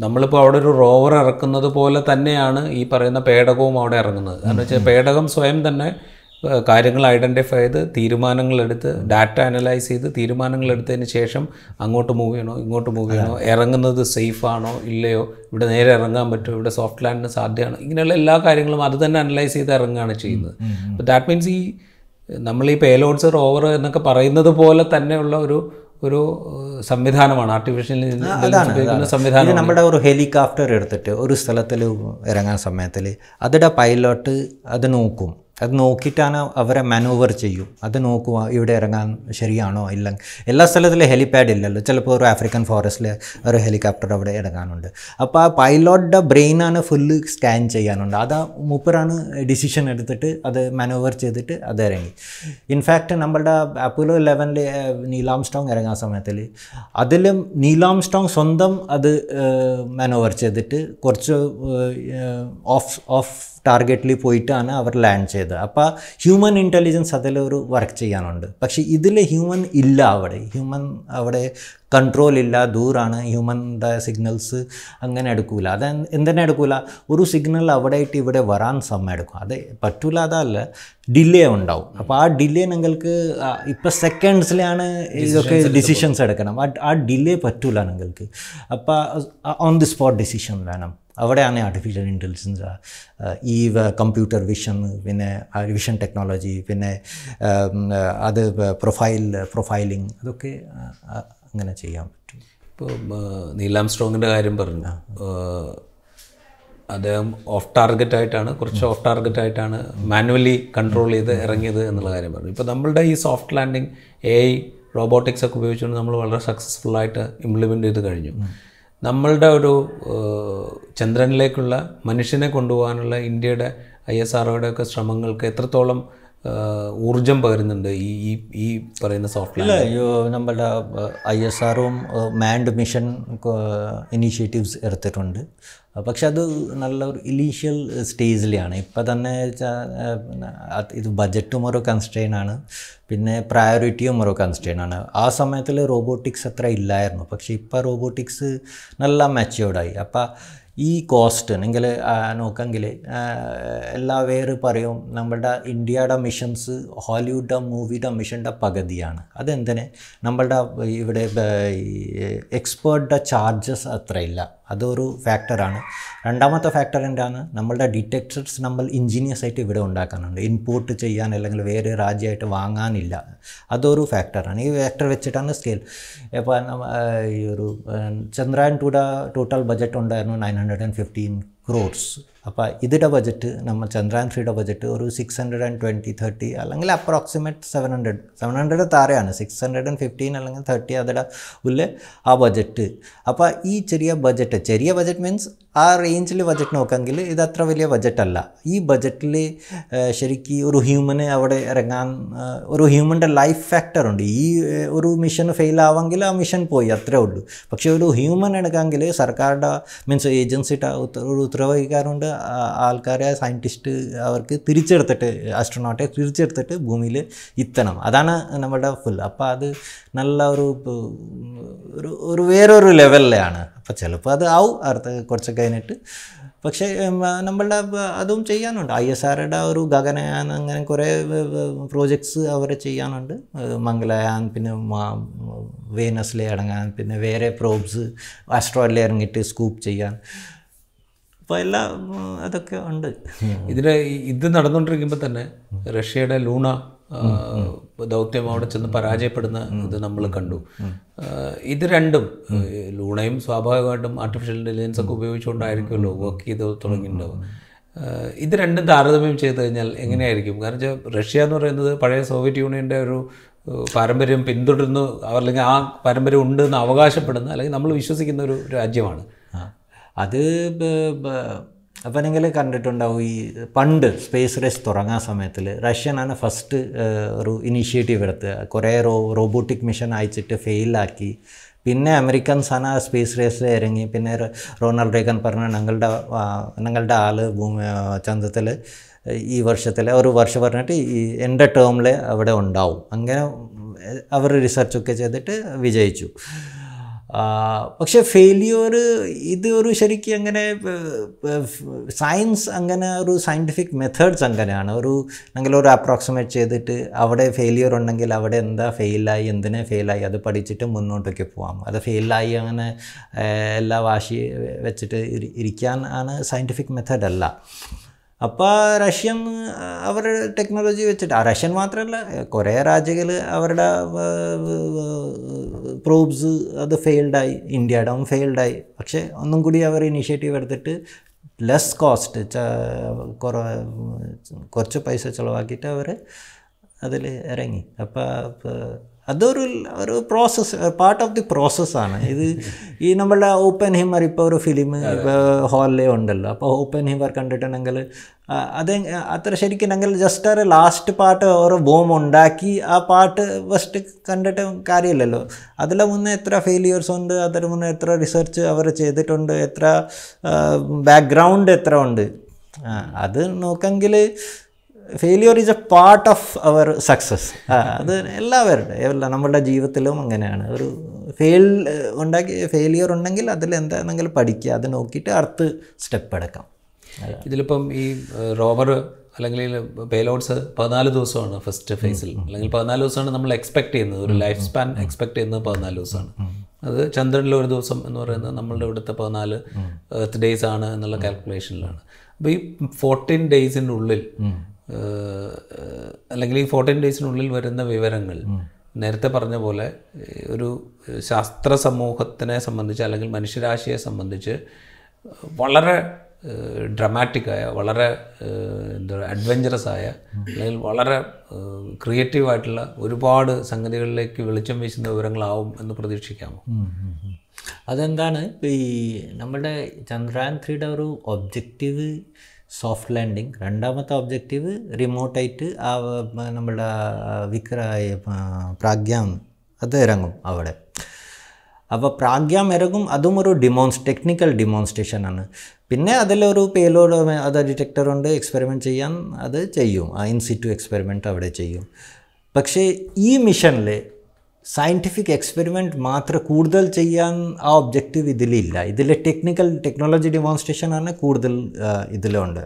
നമ്മളിപ്പോൾ അവിടെ ഒരു റോവർ ഇറക്കുന്നത് പോലെ തന്നെയാണ് ഈ പറയുന്ന പേടകവും അവിടെ ഇറങ്ങുന്നത്. കാരണം വെച്ചാൽ പേടകം സ്വയം തന്നെ കാര്യങ്ങൾ ഐഡന്റിഫൈ ചെയ്ത് തീരുമാനങ്ങളെടുത്ത് ഡാറ്റ അനലൈസ് ചെയ്ത് തീരുമാനങ്ങൾ തീരുമാനങ്ങളെടുത്തതിന് ശേഷം അങ്ങോട്ട് മൂവ് ചെയ്യണോ ഇങ്ങോട്ട് മൂവ് ചെയ്യണോ ഇറങ്ങുന്നത് സേഫാണോ ആണോ ഇല്ലയോ ഇവിടെ നേരെ ഇറങ്ങാൻ പറ്റുമോ ഇവിടെ സോഫ്റ്റ് ലാൻഡിന് സാധ്യമാണോ ഇങ്ങനെയുള്ള എല്ലാ കാര്യങ്ങളും അത് തന്നെ അനലൈസ് ചെയ്ത് ഇറങ്ങുകയാണ് ചെയ്യുന്നത്. അപ്പോൾ ദാറ്റ് മീൻസ് ഈ നമ്മൾ ഈ പേലോഡ്സ് റോവർ എന്നൊക്കെ പറയുന്നത് പോലെ തന്നെയുള്ള ഒരു ഒരു സംവിധാനമാണ്. ആർട്ടിഫിഷ്യൽ സംവിധാനം നമ്മുടെ ഒരു ഹെലികോപ്റ്റർ എടുത്തിട്ട് ഒരു സ്ഥലത്തിൽ ഇറങ്ങാൻ സമയത്തിൽ അതിന്റെ പൈലോട്ട് അത് നോക്കും. അത് നോക്കിയിട്ടാണ് അവരെ മാനോവർ ചെയ്യും. അത് നോക്കുക ഇവിടെ ഇറങ്ങാൻ ശരിയാണോ? ഇല്ല. എല്ലാ സ്ഥലത്തിലും ഹെലിപാഡ് ഇല്ലല്ലോ. ചിലപ്പോൾ ഒരു ആഫ്രിക്കൻ ഫോറസ്റ്റിൽ ഒരു ഹെലികോപ്റ്റർ അവിടെ ഇറങ്ങാനുണ്ട്. അപ്പോൾ ആ പൈലോട്ടിന്റെ ബ്രെയിനാണ് ഫുള്ള് സ്കാൻ ചെയ്യാനുണ്ട്. അത് മൂപ്പറാണ് ഡിസിഷൻ എടുത്തിട്ട് അത് മാനോവർ ചെയ്തിട്ട് അത് ഇറങ്ങി. ഇൻഫാക്റ്റ് നമ്മളുടെ അപ്പോലോ ഇലവനിൽ നീലാം സ്ട്രോങ് ഇറങ്ങാൻ സമയത്തിൽ അതിലും നീലാംസ്ട്രോങ് സ്വന്തം അത് മാനോവർ ചെയ്തിട്ട് കുറച്ച് ഓഫ് ഓഫ് ടാർഗറ്റിൽ പോയിട്ടാണ് അവർ ലാൻഡ് ചെയ്തത്. അപ്പോൾ ഹ്യൂമൻ ഇന്റലിജൻസ് അതിൽ ഒരു വർക്ക് ചെയ്യാനുണ്ട്. പക്ഷേ ഇതിൽ ഹ്യൂമൻ ഇല്ല അവിടെ. ഹ്യൂമൻ അവിടെ കൺട്രോൾ ഇല്ല ദൂരാണ്. ഹ്യൂമന്റെ സിഗ്നൽസ് അങ്ങനെ എടുക്കൂല. അത് എന്തിനാ എടുക്കൂല? ഒരു സിഗ്നൽ അവിടെ ആയിട്ട് ഇവിടെ വരാൻ സമയം എടുക്കും. അത് പറ്റൂല അതല്ല ഡിലേ ഉണ്ടാവും. അപ്പോൾ ആ ഡിലേ നിങ്ങൾക്ക് ഇപ്പോൾ സെക്കൻഡ്സിലാണ് ഇതൊക്കെ ഡിസിഷൻസ് എടുക്കണം. ആ ആ ഡിലേ പറ്റൂല നിങ്ങൾക്ക്. അപ്പോൾ ഓൺ ദി സ്പോട്ട് ഡിസിഷൻ വേണം. അവിടെയാണ് ആർട്ടിഫിഷ്യൽ ഇന്റലിജൻസ് ഈ കമ്പ്യൂട്ടർ വിഷൻ പിന്നെ വിഷൻ ടെക്നോളജി പിന്നെ അത് പ്രൊഫൈൽ പ്രൊഫൈലിംഗ് അതൊക്കെ അങ്ങനെ ചെയ്യാൻ പറ്റും. ഇപ്പോൾ നീലാം സ്ട്രോങ്ങിന്റെ കാര്യം പറഞ്ഞു. അദ്ദേഹം ഓഫ് ടാർഗറ്റ് ആയിട്ടാണ് കുറച്ച് ഓഫ് ടാർഗറ്റ് ആയിട്ടാണ് മാനുവലി കൺട്രോൾ ചെയ്ത് ഇറങ്ങിയത് എന്നുള്ള കാര്യം പറഞ്ഞു. ഇപ്പോൾ നമ്മളുടെ ഈ soft landing A I robotics ഒക്കെ ഉപയോഗിച്ചുകൊണ്ട് നമ്മൾ വളരെ സക്സസ്ഫുൾ ആയിട്ട് ഇംപ്ലിമെന്റ് ചെയ്ത് കഴിഞ്ഞു. നമ്മളുടെ ഒരു ചന്ദ്രനിലേക്കുള്ള മനുഷ്യനെ കൊണ്ടുപോകാനുള്ള ഇന്ത്യയുടെ ഐ എസ് ആർഒയുടെ ഒക്കെ ശ്രമങ്ങൾക്ക് എത്രത്തോളം ഊർജം പകരുന്നുണ്ട് ഈ ഈ ഈ പറയുന്ന സോഫ്റ്റ്വെയർ നമ്മുടെ ഐ എസ് ആറും മാൻഡ് മിഷൻ ഇനീഷ്യേറ്റീവ്സ് എടുത്തിട്ടുണ്ട്. പക്ഷെ അത് നല്ല ഒരു ഇനീഷ്യൽ സ്റ്റേജിലാണ് ഇപ്പം തന്നെ ഇത് ബജറ്റും ഒരു കൺസ്ട്രെയിൻ ആണ്. പിന്നെ പ്രയോറിറ്റിയും ഒരു കൺസ്ട്രെയിൻ ആണ്. ആ സമയത്തിൽ റോബോട്ടിക്സ് അത്ര ഇല്ലായിരുന്നു. പക്ഷേ ഇപ്പോൾ റോബോട്ടിക്സ് നല്ല മെച്ചുവേർഡായി അപ്പോൾ ഈ കോസ്റ്റ് നിങ്ങൾ എല്ലാ വേറെ പറയും നമ്മളുടെ ഇന്ത്യയുടെ മിഷൻസ് ഹോളിവുഡ് മൂവിയുടെ മിഷന്റെ പകുതിയാണ്. അതെന്തിന്? നമ്മളുടെ ഇവിടെ എക്സ്പേർട്ടിന്റെ ചാർജസ് അത്ര ഇല്ല അതൊരു ഫാക്ടറാണ് രണ്ടാമത്തെ ഫാക്ടർ എന്താണ്? നമ്മളുടെ ഡിറ്റക്ടർസ് നമ്മൾ ഇൻജീനിയസ് ആയിട്ട് ഇവിടെ ഉണ്ടാക്കാനുണ്ട് ഇമ്പോർട്ട് ചെയ്യാൻ അല്ലെങ്കിൽ വേറെ രാജ്യമായിട്ട് വാങ്ങാനില്ല. അതൊരു ഫാക്ടറാണ് ഈ ഫാക്ടർ വെച്ചിട്ടാണ് സ്കെയിൽ ഇപ്പോൾ ഈ ഒരു ചന്ദ്രയാൻ ടൂടെ ടോട്ടൽ ബജറ്റ് ഉണ്ടായിരുന്നു nine hundred and fifteen crores അപ്പോൾ ഇതിന്റെ ബജറ്റ് നമ്മൾ ചന്ദ്രയാൻ ത്രീയുടെ ബജറ്റ് ഒരു six hundred and twenty thirty അല്ലെങ്കിൽ approximate seven hundred seven hundred താഴെയാണ്. സിക്സ് ഹൺഡ്രഡ് ആൻഡ് ഫിഫ്റ്റീൻ അല്ലെങ്കിൽ തേർട്ടി അതിന്റെ ഉള്ളിൽ ആ ബജറ്റ് അപ്പോൾ ഈ ചെറിയ ബജറ്റ് ചെറിയ ബജറ്റ് മീൻസ് ആ റേഞ്ചിൽ ബജറ്റ് നോക്കാമെങ്കിൽ ഇത് അത്ര വലിയ ബജറ്റല്ല ഈ ബജറ്റിൽ ശരിക്കും ഒരു ഹ്യൂമന് അവിടെ ഇറങ്ങാൻ ഒരു ഹ്യൂമന്റെ ലൈഫ് ഫാക്ടർ ഉണ്ട്. ഈ ഒരു മിഷൻ ഫെയിൽ ആ മിഷൻ പോയി അത്രേ ഉള്ളൂ. പക്ഷേ ഒരു ഹ്യൂമൻ എടുക്കാമെങ്കിൽ സർക്കാരുടെ മീൻസ് ഏജൻസിയുടെ ഒരു ഉത്തരവാദിക്കാരുണ്ട് ആ- ആൾക്കാരെ സയന്റിസ്റ്റ് അവർക്ക് തിരിച്ചെടുത്തിട്ട് ആസ്ട്രോനോട്ടെ തിരിച്ചെടുത്തിട്ട് ഭൂമിയിൽ ഇത്തണം. അതാണ് നമ്മുടെ ഫുൾ അപ്പോൾ അത് നല്ല ഒരു ഒരു ഒരു വേറൊരു ലെവലിലാണ് അപ്പോൾ ചിലപ്പോൾ അത് ആവും. അടുത്ത കുറച്ച് കഴിഞ്ഞിട്ട്. പക്ഷേ നമ്മളുടെ അതും ചെയ്യാനുണ്ട്. ഐ എസ് ആറുടെ ഒരു ഗഗനയാൻ അങ്ങനെ കുറേ പ്രോജക്ട്സ് അവർ ചെയ്യാനുണ്ട്. മംഗളയാൻ പിന്നെ വേനസിലെ ഇറങ്ങാൻ പിന്നെ വേറെ പ്രോബ്സ് ആസ്ട്രോയിഡിൽ ഇറങ്ങിയിട്ട് സ്കൂപ്പ് ചെയ്യാൻ. അപ്പോൾ എല്ലാം അതൊക്കെ ഉണ്ട്. ഇതിന് ഇത് നടന്നുകൊണ്ടിരിക്കുമ്പോൾ തന്നെ റഷ്യയുടെ ലൂണ ദൗത്യം അവിടെ ചെന്ന് പരാജയപ്പെടുന്ന ഇത് നമ്മൾ കണ്ടു. ഇത് രണ്ടും ലൂണയും സ്വാഭാവികമായിട്ടും ആർട്ടിഫിഷ്യൽ ഇന്റലിജൻസ് ഒക്കെ ഉപയോഗിച്ചുകൊണ്ടായിരിക്കുമല്ലോ വർക്ക് ചെയ്ത് തുടങ്ങിയിട്ടുണ്ടാവും ഇത് രണ്ടും താരതമ്യം ചെയ്ത് കഴിഞ്ഞാൽ എങ്ങനെയായിരിക്കും? കാരണം വെച്ചാൽ റഷ്യ എന്ന് പറയുന്നത് പഴയ സോവിയറ്റ് യൂണിയന്റെ ഒരു പാരമ്പര്യം പിന്തുടരുന്നു അല്ലെങ്കിൽ ആ പാരമ്പര്യം ഉണ്ട് എന്ന് അവകാശപ്പെടുന്ന അല്ലെങ്കിൽ നമ്മൾ വിശ്വസിക്കുന്ന ഒരു രാജ്യമാണ്. അത് അപ്പം നിങ്ങൾ കണ്ടിട്ടുണ്ടാവും ഈ പണ്ട് സ്പേസ് റേസ് തുടങ്ങാൻ സമയത്തിൽ റഷ്യനാണ് ഫസ്റ്റ് ഒരു ഇനീഷ്യേറ്റീവ് എടുത്ത്. കുറേ റോ റോബോട്ടിക് മിഷൻ അയച്ചിട്ട് ഫെയിലാക്കി. പിന്നെ അമേരിക്കൻസാണ് ആ സ്പേസ് റേസിൽ ഇറങ്ങി. പിന്നെ റൊണാൾഡ് റേഗൻ പറഞ്ഞ ഞങ്ങളുടെ ഞങ്ങളുടെ ആൾ ഭൂമി ചന്ദ്രത്തിൽ ഈ വർഷത്തിൽ ഒരു വർഷം പറഞ്ഞിട്ട് ഈ എന്റെ ടേമിൽ അവിടെ ഉണ്ടാവും. അങ്ങനെ അവർ റിസർച്ചൊക്കെ ചെയ്തിട്ട് വിജയിച്ചു. പക്ഷെ ഫെയിലിയർ ഇത് ഒരു ശരിക്കും അങ്ങനെ സയൻസ് അങ്ങനെ ഒരു സയന്റിഫിക് മെത്തേഡ്സ് അങ്ങനെയാണ്. ഒരു നിങ്ങൾ ഒരു അപ്രോക്സിമേറ്റ് ചെയ്തിട്ട് അവിടെ ഫെയിലിയർ ഉണ്ടെങ്കിൽ അവിടെ എന്താ ഫെയിലായി എന്തിനെ ഫെയിലായി അത് പഠിച്ചിട്ട് മുന്നോട്ടേക്ക് പോവാം. അത് ഫെയിലായി അങ്ങനെ എല്ലാ വാശി വെച്ചിട്ട് ഇരി- ഇരിക്കാൻ ആണ് സയന്റിഫിക് മെത്തേഡ് അല്ല. അപ്പോൾ റഷ്യൻ അവരുടെ ടെക്നോളജി വെച്ചിട്ട് റഷ്യൻ മാത്രമല്ല കുറേ രാജ്യങ്ങൾ അവരുടെ പ്രൂബ്സ് അത് ഫെയിൽഡായി ഇന്ത്യയുടെ ഫെയിൽഡായി പക്ഷേ ഒന്നും കൂടി അവർ ഇനിഷ്യേറ്റീവ് എടുത്തിട്ട് ലെസ് കോസ്റ്റ് കുറ കുറച്ച് പൈസ ചിലവാക്കിയിട്ട് അവർ അതിൽ ഇറങ്ങി. അപ്പോൾ അതൊരു ഒരു പ്രോസസ്സ് പാർട്ട് ഓഫ് ദി പ്രോസസ്സാണ് ഇത് ഈ നമ്മളുടെ ഓപ്പൻ ഹിമർ ഇപ്പോൾ ഒരു ഫിലിം ഇപ്പോൾ ഹാളിലേ ഉണ്ടല്ലോ. അപ്പോൾ ഓപ്പൻ ഹിമർ കണ്ടിട്ടുണ്ടെങ്കിൽ അത് അത്ര ശരിക്കും ഞങ്ങൾ ജസ്റ്റ് ഒരു ലാസ്റ്റ് പാട്ട് ഒരു ബോം ഉണ്ടാക്കി ആ പാട്ട് ഫസ്റ്റ് കണ്ടിട്ട് കാര്യമില്ലല്ലോ. അതിലെ മുന്നേ എത്ര ഫെയിലിയേഴ്സ് ഉണ്ട് അതിന് മുന്നേ എത്ര റിസർച്ച് അവർ ചെയ്തിട്ടുണ്ട് എത്ര ബാക്ക്ഗ്രൗണ്ട് എത്ര ഉണ്ട്. അത് നോക്കെങ്കിൽ failure is a part of our success അത് എല്ലാവരുടെ എല്ലാ നമ്മുടെ ജീവിതത്തിലും അങ്ങനെയാണ്. ഒരു ഫെയിൽ ഉണ്ടാക്കി ഫെയിലിയർ ഉണ്ടെങ്കിൽ അതിൽ എന്താണെങ്കിലും പഠിക്കുക അത് നോക്കിയിട്ട് അടുത്ത് സ്റ്റെപ്പ് എടുക്കാം. ഇതിലിപ്പം ഈ റോവർ അല്ലെങ്കിൽ പേലോഡ്സ് പതിനാല് ദിവസമാണ് ഫസ്റ്റ് ഫേസിൽ അല്ലെങ്കിൽ പതിനാല് ദിവസമാണ് നമ്മൾ എക്സ്പെക്ട് ചെയ്യുന്നത്. ഒരു ലൈഫ് സ്പാൻ എക്സ്പെക്ട് ചെയ്യുന്നത് പതിനാല് ദിവസമാണ്. അത് ചന്ദ്രനിലെ ഒരു ദിവസം എന്ന് പറയുന്നത് നമ്മളുടെ ഇവിടുത്തെ പതിനാല് എർത്ത് ഡേയ്സ് ആണ് എന്നുള്ള കാൽക്കുലേഷനിലാണ് അപ്പോൾ ഈ ഫോർട്ടീൻ ഡേയ്സിന്റെ ഉള്ളിൽ അല്ലെങ്കിൽ ഈ ഫോർട്ടീൻ ഡേയ്സിനുള്ളിൽ വരുന്ന വിവരങ്ങൾ. നേരത്തെ പറഞ്ഞ പോലെ ഒരു ശാസ്ത്ര സമൂഹത്തിനെ സംബന്ധിച്ച് അല്ലെങ്കിൽ മനുഷ്യരാശിയെ സംബന്ധിച്ച് വളരെ ഡ്രമാറ്റിക്കായ വളരെ എന്താ പറയുക അഡ്വഞ്ചറസ് ആയ അല്ലെങ്കിൽ വളരെ ക്രിയേറ്റീവായിട്ടുള്ള ഒരുപാട് സംഗതികളിലേക്ക് വെളിച്ചം വീശുന്ന വിവരങ്ങളാവും എന്ന് പ്രതീക്ഷിക്കാമോ? അതെന്താണ്? ഈ നമ്മുടെ ചന്ദ്രയാൻ ത്രീയുടെ ഒരു ഒബ്ജക്റ്റീവ് സോഫ്റ്റ് ലാൻഡിങ്. രണ്ടാമത്തെ ഒബ്ജക്റ്റീവ് റിമോട്ടായിട്ട് ആ നമ്മുടെ വിക്ര പ്രാഗ്യാം അത് ഇറങ്ങും അവിടെ. അപ്പോൾ പ്രാഗ്യാം ഇറങ്ങും അതും ഒരു ഡിമോൺസ് ടെക്നിക്കൽ ഡിമോൺസ്ട്രേഷൻ ആണ്. പിന്നെ അതിലൊരു പേലോഡ് അത് ഡിറ്റക്ടർ ഉണ്ട് എക്സ്പെരിമെന്റ് ചെയ്യാൻ അത് ചെയ്യും. ആ ഇൻസിറ്റു എക്സ്പെരിമെന്റ് അവിടെ ചെയ്യും. പക്ഷേ ഈ മിഷനിൽ സയന്റിഫിക് എക്സ്പെരിമെന്റ് മാത്രം കൂടുതൽ ചെയ്യാൻ ആ ഒബ്ജക്റ്റീവ് ഇതിലില്ല. ഇതിലെ ടെക്നിക്കൽ ടെക്നോളജി ഡെമോൺസ്ട്രേഷൻ ആണ് കൂടുതൽ ഇതിലുണ്ട്.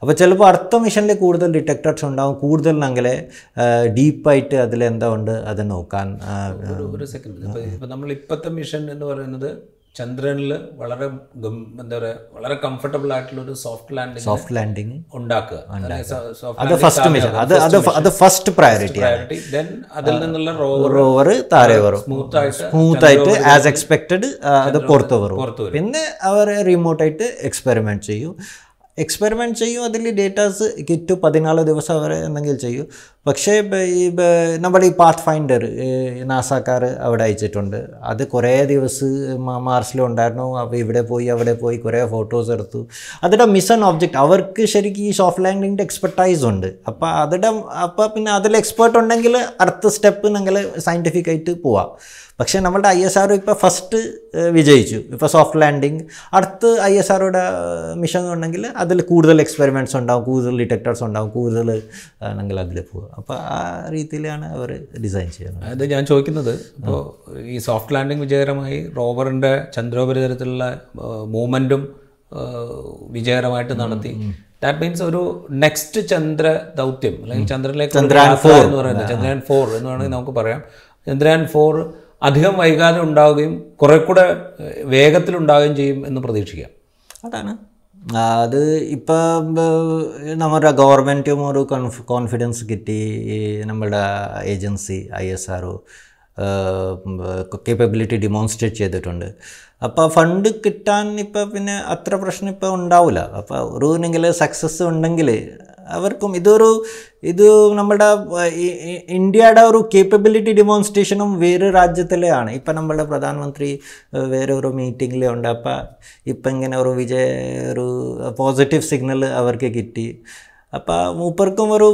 അപ്പോൾ ചിലപ്പോൾ അടുത്ത മിഷനിൽ കൂടുതൽ ഡിറ്റക്ടർസ് ഉണ്ടാവും. കൂടുതൽ ഞങ്ങളെ ഡീപ്പായിട്ട് അതിൽ എന്താ ഉണ്ട് അത് നോക്കാൻ ഒരു സെക്കൻഡ് ഇപ്പോൾ ഇപ്പോഴത്തെ മിഷൻ എന്ന് പറയുന്നത് ചന്ദ്രനിൽ വളരെ എന്താ പറയുക വളരെ കംഫർട്ടബിൾ ആയിട്ടുള്ള ഒരു സോഫ്റ്റ് ലാൻഡിംഗ് സോഫ്റ്റ് ലാൻഡിങ് ഉണ്ടാക്കുക. അത് ഫസ്റ്റ് മിഷൻ അത് അത് അത് ഫസ്റ്റ് പ്രയോറിറ്റി അതിൽ നിന്നുള്ള റോവർ റോവർ താഴെ വരും. സ്മൂത്ത് ആയിട്ട് സ്മൂത്ത് ആയിട്ട് ആസ് എക്സ്പെക്റ്റഡ് അത് പുറത്ത് വരും. പിന്നെ അവർ റിമോട്ടായിട്ട് എക്സ്പെരിമെന്റ് ചെയ്യും. എക്സ്പെരിമെന്റ് ചെയ്യും അതിൽ ഡേറ്റാസ് കിട്ടു പതിനാല് ദിവസം വരെ എന്തെങ്കിലും ചെയ്യും. പക്ഷേ ഈ നമ്മുടെ ഈ പാത്ത് ഫൈൻഡർ നാസാക്കാർ അവിടെ അയച്ചിട്ടുണ്ട്. അത് കുറേ ദിവസം മാർസിലുണ്ടായിരുന്നു അപ്പോൾ ഇവിടെ പോയി അവിടെ പോയി കുറേ ഫോട്ടോസ് എടുത്തു. അതിന്റെ മിഷൻ ഒബ്ജക്റ്റ് അവർക്ക് ശരിക്കും ഈ സോഫ്റ്റ് ലാൻഡിങ്ങിന്റെ എക്സ്പെർട്ടൈസ് ഉണ്ട്. അപ്പോൾ അതിന്റെ അപ്പോൾ പിന്നെ അതിൽ എക്സ്പേർട്ട് ഉണ്ടെങ്കിൽ അടുത്ത സ്റ്റെപ്പ് നിങ്ങൾ സയന്റിഫിക് ആയിട്ട് പോവാം. പക്ഷേ നമ്മളുടെ ഐ എസ് ആർ ഇപ്പോൾ ഫസ്റ്റ് വിജയിച്ചു. ഇപ്പോൾ സോഫ്റ്റ് ലാൻഡിങ് അടുത്ത് ഐ എസ് ആർഒയുടെ മിഷൻ ഉണ്ടെങ്കിൽ അതിൽ കൂടുതൽ എക്സ്പെരിമെന്റ്സ് ഉണ്ടാവും കൂടുതൽ ഡിറ്റക്ടേഴ്സ് ഉണ്ടാവും കൂടുതൽ ആണെങ്കിൽ അതിൽ പോകും അപ്പോൾ ആ രീതിയിലാണ് അവർ ഡിസൈൻ ചെയ്യുന്നത്. അത് ഞാൻ ചോദിക്കുന്നത് ഇപ്പോൾ ഈ സോഫ്റ്റ് ലാൻഡിങ് വിജയകരമായി റോവറിന്റെ ചന്ദ്രോപരിതലത്തിലുള്ള മൂവ്മെന്റും വിജയകരമായിട്ട് നടത്തി. ദാറ്റ് മീൻസ് ഒരു നെക്സ്റ്റ് ചന്ദ്ര ദൗത്യം അല്ലെങ്കിൽ ചന്ദ്രനിലേക്ക് യാത്ര എന്ന് പറയുന്നത് ചന്ദ്രയാൻ ഫോർ എന്ന് വേണമെങ്കിൽ നമുക്ക് പറയാം. ചന്ദ്രയാൻ ഫോർ അധികം വൈകാതെ ഉണ്ടാവുകയും കുറെ കൂടെ വേഗത്തിലുണ്ടാവുകയും ചെയ്യും എന്ന് പ്രതീക്ഷിക്കാം. അതാണ്. അത് ഇപ്പം നമ്മുടെ ഗവൺമെന്റും ഒരു കോൺഫ് കോൺഫിഡൻസ് കിട്ടി. നമ്മുടെ agency I S R capability demonstrate ചെയ്തിട്ടുണ്ട്. അപ്പോൾ ഫണ്ട് കിട്ടാൻ ഇപ്പോൾ പിന്നെ അത്ര പ്രശ്നം ഇപ്പോൾ ഉണ്ടാവില്ല അപ്പോൾ ഒരു സക്സസ് ഉണ്ടെങ്കിൽ അവർക്കും ഇതൊരു ഇത് നമ്മുടെ ഇന്ത്യയുടെ ഒരു കേപ്പബിലിറ്റി ഡിമോൺസ്ട്രേഷനും വേറെ രാജ്യത്തിലെയാണ്. ഇപ്പം നമ്മുടെ പ്രധാനമന്ത്രി വേറെ ഒരു മീറ്റിംഗിലുണ്ട് അപ്പം ഇപ്പം ഇങ്ങനെ ഒരു വിജയ ഒരു പോസിറ്റീവ് സിഗ്നൽ അവർക്ക് കിട്ടി. അപ്പോൾ മൂപ്പർക്കും ഒരു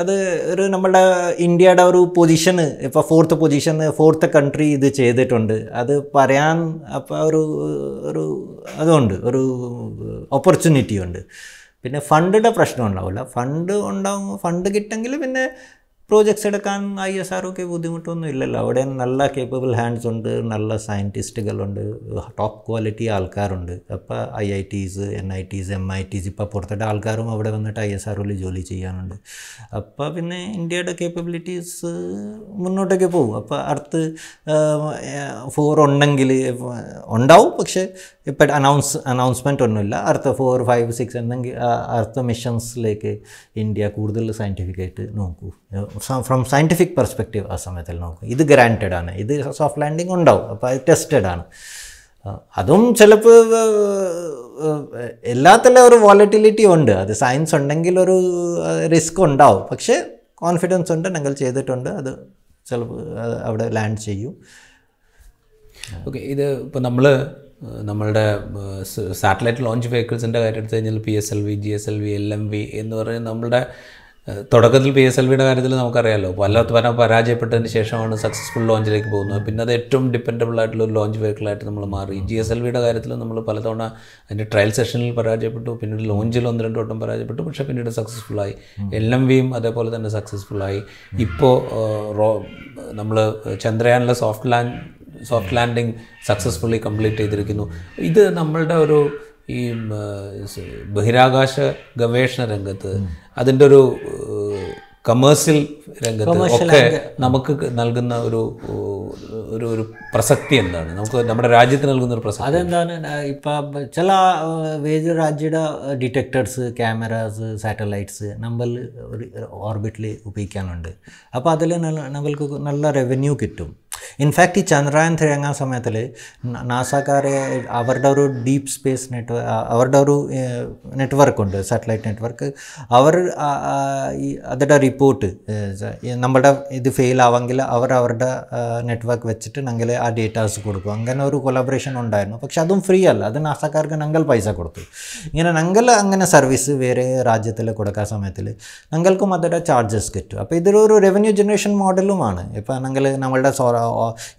അത് ഒരു നമ്മുടെ ഇന്ത്യയുടെ ഒരു പൊസിഷന് ഇപ്പോൾ ഫോർത്ത് പൊസിഷൻ ഫോർത്ത് കൺട്രി ഇത് ചെയ്തിട്ടുണ്ട്. അത് പറയാൻ അപ്പോൾ ഒരു ഒരു അതുണ്ട് ഒരു ഓപ്പർച്യൂണിറ്റി ഉണ്ട്. പിന്നെ ഫണ്ടിന്റെ പ്രശ്നം ഉണ്ടാവില്ല. ഫണ്ട് ഉണ്ടാവും ഫണ്ട് കിട്ടെങ്കിൽ പിന്നെ പ്രോജക്ട്സ് എടുക്കാൻ ഐ എസ് ആർ ബുദ്ധിമുട്ടൊന്നും ഇല്ലല്ലോ. അവിടെ നല്ല കേപ്പബിൾ ഹാൻഡ്സ് ഉണ്ട് നല്ല സയന്റിസ്റ്റുകളുണ്ട് ടോപ്പ് ക്വാളിറ്റി ആൾക്കാരുണ്ട്. അപ്പോൾ I I Ts N I Ts M I Ts ഇപ്പോൾ പുറത്തിട്ട് ആൾക്കാരും അവിടെ വന്നിട്ട് ഐ എസ് ആറിൽ ജോലി ചെയ്യാനുണ്ട്. അപ്പോൾ പിന്നെ ഇന്ത്യയുടെ കേപ്പബിലിറ്റീസ് മുന്നോട്ടേക്ക് പോകും. അപ്പോൾ അടുത്ത് ഫോർ ഉണ്ടെങ്കിൽ ഉണ്ടാവും. പക്ഷേ ഇപ്പം അനൗൺസ് അനൗൺസ്മെന്റ് ഒന്നുമില്ല. അടുത്ത ഫോർ ഫൈവ് സിക്സ് എന്തെങ്കിലും അടുത്ത മിഷൻസിലേക്ക് ഇന്ത്യ കൂടുതൽ സയന്റിഫിക്കായിട്ട് നോക്കൂ. ഫ്രം സയന്റിഫിക് പെർസ്പെക്റ്റീവ് ആ സമയത്തിൽ നോക്കും. ഇത് ഗ്രാന്റഡ് ആണ്. ഇത് സോഫ്റ്റ് ലാൻഡിങ് ഉണ്ടാവും. അപ്പോൾ അത് ടെസ്റ്റഡ് ആണ്. അതും ചിലപ്പോൾ എല്ലാത്തിലും ഒരു വോളറ്റിലിറ്റി ഉണ്ട്. അത് സയൻസ് ഉണ്ടെങ്കിൽ ഒരു റിസ്ക് ഉണ്ടാവും. പക്ഷേ കോൺഫിഡൻസ് ഉണ്ട് ഞങ്ങൾ ചെയ്തിട്ടുണ്ട്. അത് ചിലപ്പോൾ അവിടെ ലാൻഡ് ചെയ്യും. ഓക്കെ ഇത് ഇപ്പോൾ നമ്മൾ നമ്മളുടെ സാറ്റലൈറ്റ് ലോഞ്ച് വെഹിക്കിൾസിന്റെ കാര്യം എടുത്തു കഴിഞ്ഞാൽ P S L V G S L V L M V എന്ന് പറയുന്ന നമ്മുടെ തുടക്കത്തിൽ പി എസ് എൽ വിയുടെ കാര്യത്തിൽ നമുക്കറിയാമല്ലോ പല പല പരാജയപ്പെട്ടതിന് ശേഷമാണ് സക്സസ്ഫുൾ ലോഞ്ചിലേക്ക് പോകുന്നത്. പിന്നെ അത് ഏറ്റവും ഡിപ്പെൻഡബിൾ ആയിട്ടുള്ള ഒരു ലോഞ്ച് വെഹിക്കിളായിട്ട് നമ്മൾ മാറി. ജി എസ് എൽ വിയുടെ കാര്യത്തിൽ നമ്മൾ പലതവണ അതിന്റെ ട്രയൽ സെഷനിൽ പരാജയപ്പെട്ടു. പിന്നീട് ലോഞ്ചിൽ ഒന്ന് രണ്ട് വട്ടം പരാജയപ്പെട്ടു. പക്ഷേ പിന്നീട് സക്സസ്ഫുള്ളായി എൽ എം വിയും അതേപോലെ തന്നെ സക്സസ്ഫുള്ളായി ഇപ്പോൾ റോ നമ്മൾ ചന്ദ്രയാനിലെ soft land soft landing successfully complete ചെയ്തിരിക്കുന്നു. ഇത് നമ്മളുടെ ഒരു ഈ ബഹിരാകാശ ഗവേഷണ രംഗത്ത് അതിന്റെ ഒരു കമേഴ്സ്യൽ രംഗത്ത് ഒക്കെ നമുക്ക് നൽകുന്ന ഒരു ഒരു ഒരു പ്രസക്തി എന്താണ്? നമുക്ക് നമ്മുടെ രാജ്യത്തിന് നൽകുന്ന ഒരു പ്രസക്തി അതെന്താണ്? ഇപ്പം ചില വേജ് രാജ്യയുടെ ഡിറ്റക്ടേഴ്സ് ക്യാമറാസ് സാറ്റലൈറ്റ്സ് നമ്മൾ ഒരു ഓർബിറ്റിൽ ഉപയോഗിക്കാനുണ്ട്. അപ്പോൾ അതിൽ നമ്മൾക്ക് നല്ല റവന്യൂ കിട്ടും. ഇൻഫാക്റ്റ് ഈ ചന്ദ്രയാൻ തിരങ്ങാൻ സമയത്തിൽ നാസാക്കാരെ അവരുടെ ഒരു ഡീപ്പ് സ്പേസ് നെറ്റ്വർക്ക് അവരുടെ ഒരു നെറ്റ്വർക്ക് ഉണ്ട് സാറ്റലൈറ്റ് നെറ്റ്വർക്ക് അവർ അതിന്റെ റിപ്പോർട്ട് നമ്മുടെ ഇത് ഫെയിൽ ആവെങ്കിൽ അവർ അവരുടെ നെറ്റ്വർക്ക് വെച്ചിട്ട് ഞങ്ങൾ ആ ഡേറ്റാസ് കൊടുക്കും. അങ്ങനെ ഒരു കൊലാബറേഷൻ ഉണ്ടായിരുന്നു. പക്ഷെ അതും ഫ്രീ അല്ല. അത് നാസാക്കാർക്ക് ഞങ്ങൾ പൈസ കൊടുത്തു. ഇങ്ങനെ ഞങ്ങൾ അങ്ങനെ സർവീസ് വേറെ രാജ്യത്തിൽ കൊടുക്കാൻ സമയത്തിൽ ഞങ്ങൾക്കും അതിന്റെ ചാർജസ് കിട്ടും. അപ്പോൾ ഇതൊരു റവന്യൂ ജനറേഷൻ മോഡലുമാണ് ഇപ്പോൾ ഞങ്ങൾ നമ്മളുടെ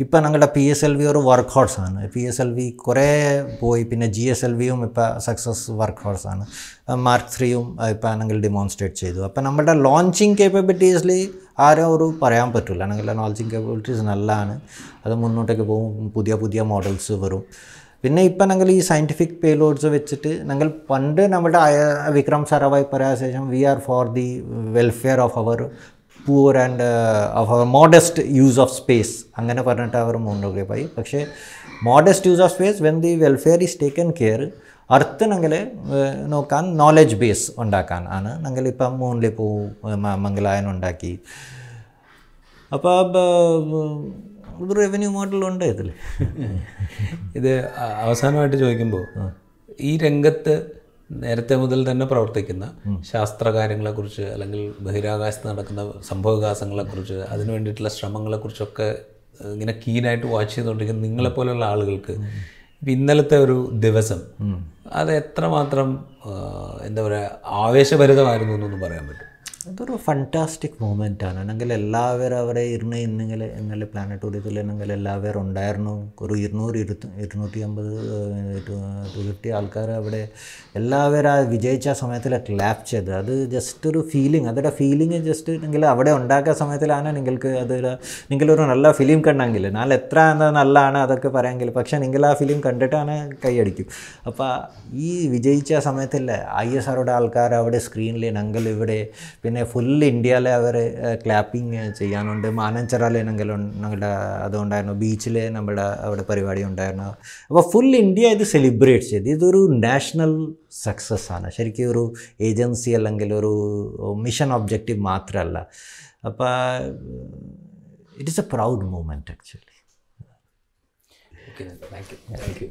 ഇപ്പോൾ ഞങ്ങളുടെ പി എസ് എൽ വി ഒരു വർക്ക് ഹോഴ്സ് ആണ്. പി എസ് എൽ വി കുറേ പോയി പിന്നെ ജി എസ് എൽ വിയും ഇപ്പോൾ സക്സസ് വർക്ക് ആണ്. മാർക്ക് ത്രീയും ഇപ്പം ഞങ്ങൾ ഡിമോൺസ്ട്രേറ്റ് ചെയ്തു. അപ്പം നമ്മുടെ ലോഞ്ചിങ് കേപ്പബിലിറ്റീസിൽ ആരും ഒരു പറയാൻ പറ്റില്ല. ഞങ്ങളുടെ ലോഞ്ചിങ് കേപ്പബിലിറ്റീസ് നല്ലതാണ്. അത് മുന്നോട്ടേക്ക് പോകും പുതിയ പുതിയ മോഡൽസ് വരും. പിന്നെ ഇപ്പം ഞങ്ങൾ ഈ സയന്റിഫിക് പേലോഡ്സ് വെച്ചിട്ട് ഞങ്ങൾ പണ്ട് നമ്മുടെ വിക്രം സാരാഭായ് പറയാൻ ശേഷം we are for the welfare of our poor and our modest use of space അങ്ങനെ പറഞ്ഞിട്ട് അവർ മുന്നോട്ട് പോയി. പക്ഷേ modest use of space when the welfare is taken care അർത്ഥനെങ്കിൽ നോക്കാൻ നോളജ് ബേസ് ഉണ്ടാക്കാൻ ആണ്. ഞങ്ങൾ ഇപ്പം മൂന്നിൽ പോവും മംഗലായൻ ഉണ്ടാക്കി. അപ്പോൾ ഒരു റവന്യൂ മോഡലുണ്ട് ഇതിൽ ഇത് അവസാനമായിട്ട് ചോദിക്കുമ്പോൾ ഈ രംഗത്ത് നേരത്തെ മുതൽ തന്നെ പ്രവർത്തിക്കുന്ന ശാസ്ത്രകാര്യങ്ങളെക്കുറിച്ച് അല്ലെങ്കിൽ ബഹിരാകാശത്ത് നടക്കുന്ന സംഭവവികാസങ്ങളെക്കുറിച്ച് അതിനു വേണ്ടിയിട്ടുള്ള ശ്രമങ്ങളെക്കുറിച്ചൊക്കെ ഇങ്ങനെ കീനായിട്ട് വാച്ച് ചെയ്തുകൊണ്ടിരിക്കുന്ന നിങ്ങളെപ്പോലുള്ള ആളുകൾക്ക് ഇപ്പം ഇന്നലത്തെ ഒരു ദിവസം അത് എത്രമാത്രം എന്താ പറയുക ആവേശഭരിതമായിരുന്നു എന്നൊന്നും പറയാൻ പറ്റും. അതൊരു ഫണ്ടാസ്റ്റിക് മൂമെന്റ് ആണ്. അല്ലെങ്കിൽ എല്ലാവരും അവരെ ഇരുന്ന് ഇന്നെങ്കിൽ ഇന്നലെ പ്ലാനറ്റോറിയത്തിൽ എന്നെങ്കിൽ എല്ലാവരും ഉണ്ടായിരുന്നു. ഒരു ഇരുന്നൂറ് ഇരുപത്തി ഇരുന്നൂറ്റി അമ്പത് ടു ഫിഫ്റ്റി ആൾക്കാർ അവിടെ എല്ലാവരും ആ വിജയിച്ച സമയത്തിൽ ക്ലാപ്പ് ചെയ്ത്. അത് ജസ്റ്റ് ഒരു ഫീലിംഗ് അതിന്റെ ഫീലിംഗ് ജസ്റ്റ് നിങ്ങൾ അവിടെ ഉണ്ടാക്കിയ സമയത്തിലാണ് നിങ്ങൾക്ക് അത് നിങ്ങളൊരു നല്ല ഫിലിം കണ്ടെങ്കിൽ. എന്നാൽ എത്ര നല്ലതാണ് അതൊക്കെ പറയാമെങ്കിൽ പക്ഷേ നിങ്ങൾ ആ ഫിലിം കണ്ടിട്ടാണ് കൈയടിക്കും അപ്പോൾ ഈ വിജയിച്ച സമയത്തിൽ ഐ എസ് ആറുടെ ആൾക്കാർ അവിടെ സ്ക്രീനിൽ ഞങ്ങൾ ഇവിടെ പിന്നെ ഫുൾ ഇന്ത്യയിലെ അവർ ക്ലാപ്പിംഗ് ചെയ്യാനുണ്ട്. മാനഞ്ചറാലെ ഞങ്ങൾ ഞങ്ങളുടെ അതുണ്ടായിരുന്നു ബീച്ചിൽ നമ്മുടെ അവിടെ പരിപാടി ഉണ്ടായിരുന്നു. അപ്പോൾ ഫുൾ ഇന്ത്യ ഇത് സെലിബ്രേറ്റ് ചെയ്ത്. ഇതൊരു നാഷണൽ സക്സസ് ആണ്. ശരിക്കും ഒരു ഏജൻസി അല്ലെങ്കിൽ ഒരു മിഷൻ ഒബ്ജക്റ്റീവ് മാത്രമല്ല അപ്പോൾ it is a proud moment actually thank you thank you